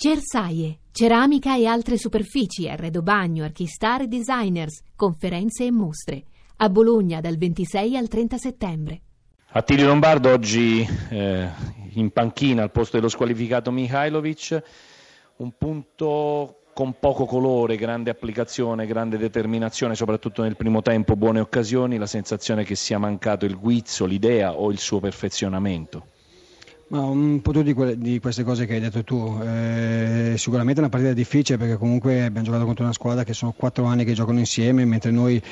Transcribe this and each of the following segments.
Cersaie, ceramica e altre superfici, arredo bagno, archistar e designers, conferenze e mostre. A Bologna dal 26 al 30 settembre. Attilio Lombardo oggi eh, in panchina al posto dello squalificato Mihailovic, un punto con poco colore, grande applicazione, grande determinazione, soprattutto nel primo tempo, buone occasioni, la sensazione che sia mancato il guizzo, l'idea o il suo perfezionamento. Ma un po' di, di, queste cose che hai detto tu, eh, sicuramente è una partita difficile perché comunque abbiamo giocato contro una squadra che sono quattro anni che giocano insieme, mentre noi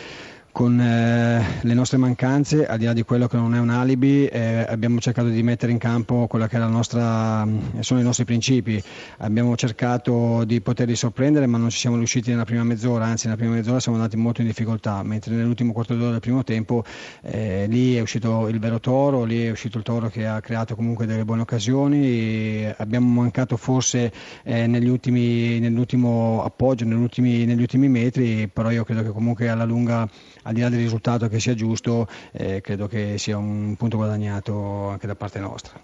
con eh, le nostre mancanze, al di là di quello che non è un alibi, eh, abbiamo cercato di mettere in campo quello che nostra, mm, sono i nostri principi. Abbiamo cercato di poterli sorprendere, ma non ci siamo riusciti nella prima mezz'ora, anzi nella prima mezz'ora siamo andati molto in difficoltà, mentre nell'ultimo quarto d'ora del primo tempo eh, lì è uscito il vero toro, lì è uscito il toro che ha creato comunque delle buone occasioni. Abbiamo mancato forse eh, ultimi, nell'ultimo appoggio, negli ultimi, negli ultimi metri, però io credo che comunque alla lunga al di là del risultato che sia giusto, eh, credo che sia un punto guadagnato anche da parte nostra.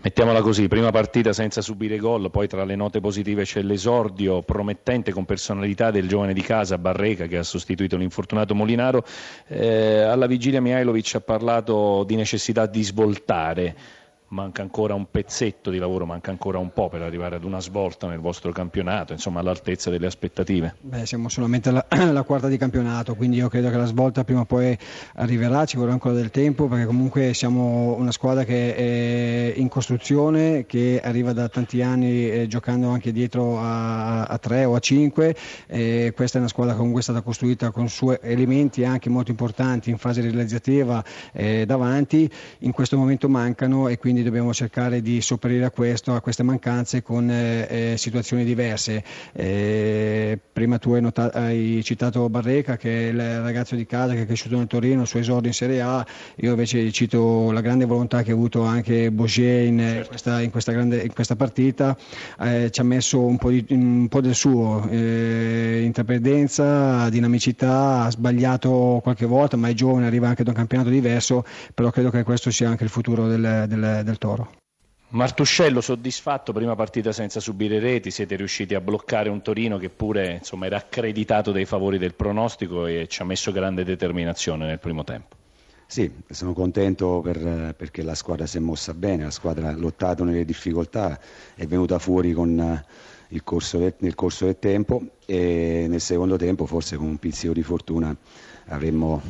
Mettiamola così, prima partita senza subire gol, poi tra le note positive c'è l'esordio promettente con personalità del giovane di casa Barreca che ha sostituito l'infortunato Molinaro. Eh, alla vigilia Mihailovic ha parlato di necessità di svoltare manca ancora un pezzetto di lavoro, manca ancora un po' per arrivare ad una svolta nel vostro campionato, insomma all'altezza delle aspettative? Beh, siamo solamente alla, alla, quarta di campionato, quindi io credo che la svolta prima o poi arriverà, ci vorrà ancora del tempo perché comunque siamo una squadra che è in costruzione, che arriva da tanti anni eh, giocando anche dietro a, a 3 o a 5, e questa è una squadra che comunque è stata costruita con suoi elementi anche molto importanti in fase realizzativa eh, davanti, in questo momento mancano e quindi quindi dobbiamo cercare di sopperire a questo, a queste mancanze con eh, eh, situazioni diverse. Eh, prima tu hai, notato, hai, citato Barreca che è il ragazzo di casa che è cresciuto nel Torino, il suo esordio in Serie A, io invece cito la grande volontà che ha avuto anche Bogier in, certo. questa, in, questa, grande, in questa, partita, eh, ci ha messo un po', di, un po del suo, eh, intraprendenza, dinamicità, ha sbagliato qualche volta, ma è giovane, arriva anche da un campionato diverso, però credo che questo sia anche il futuro del, del del Toro. Martuscello soddisfatto, prima partita senza subire reti, siete riusciti a bloccare un Torino che pure insomma, era accreditato dei favori del pronostico e ci ha messo grande determinazione nel primo tempo. Sì, sono contento per, perché la squadra si è mossa bene, la squadra ha lottato nelle difficoltà, è venuta fuori con corso del, nel corso del tempo e nel secondo tempo forse con un pizzico di fortuna avremmo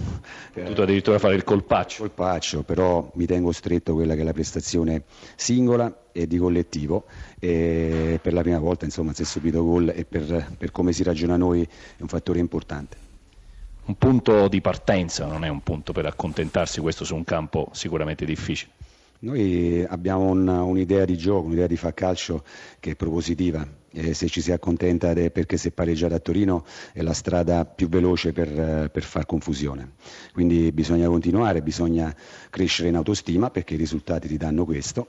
potuto addirittura fare il colpaccio. colpaccio. però mi tengo stretto quella che è la prestazione singola e di collettivo e per la prima volta insomma si è subito gol e per, per come si ragiona noi è un fattore importante. Un punto di partenza, non è un punto per accontentarsi, questo su un campo sicuramente difficile. Noi abbiamo una, un'idea di gioco, un'idea di far calcio che è propositiva. E se ci si accontenta de, perché se pareggiare a Torino è la strada più veloce per, per far confusione. Quindi bisogna continuare, bisogna crescere in autostima perché i risultati ti danno questo,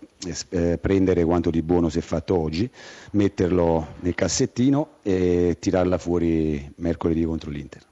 eh, prendere quanto di buono si è fatto oggi, metterlo nel cassettino e tirarla fuori mercoledì contro l'Inter.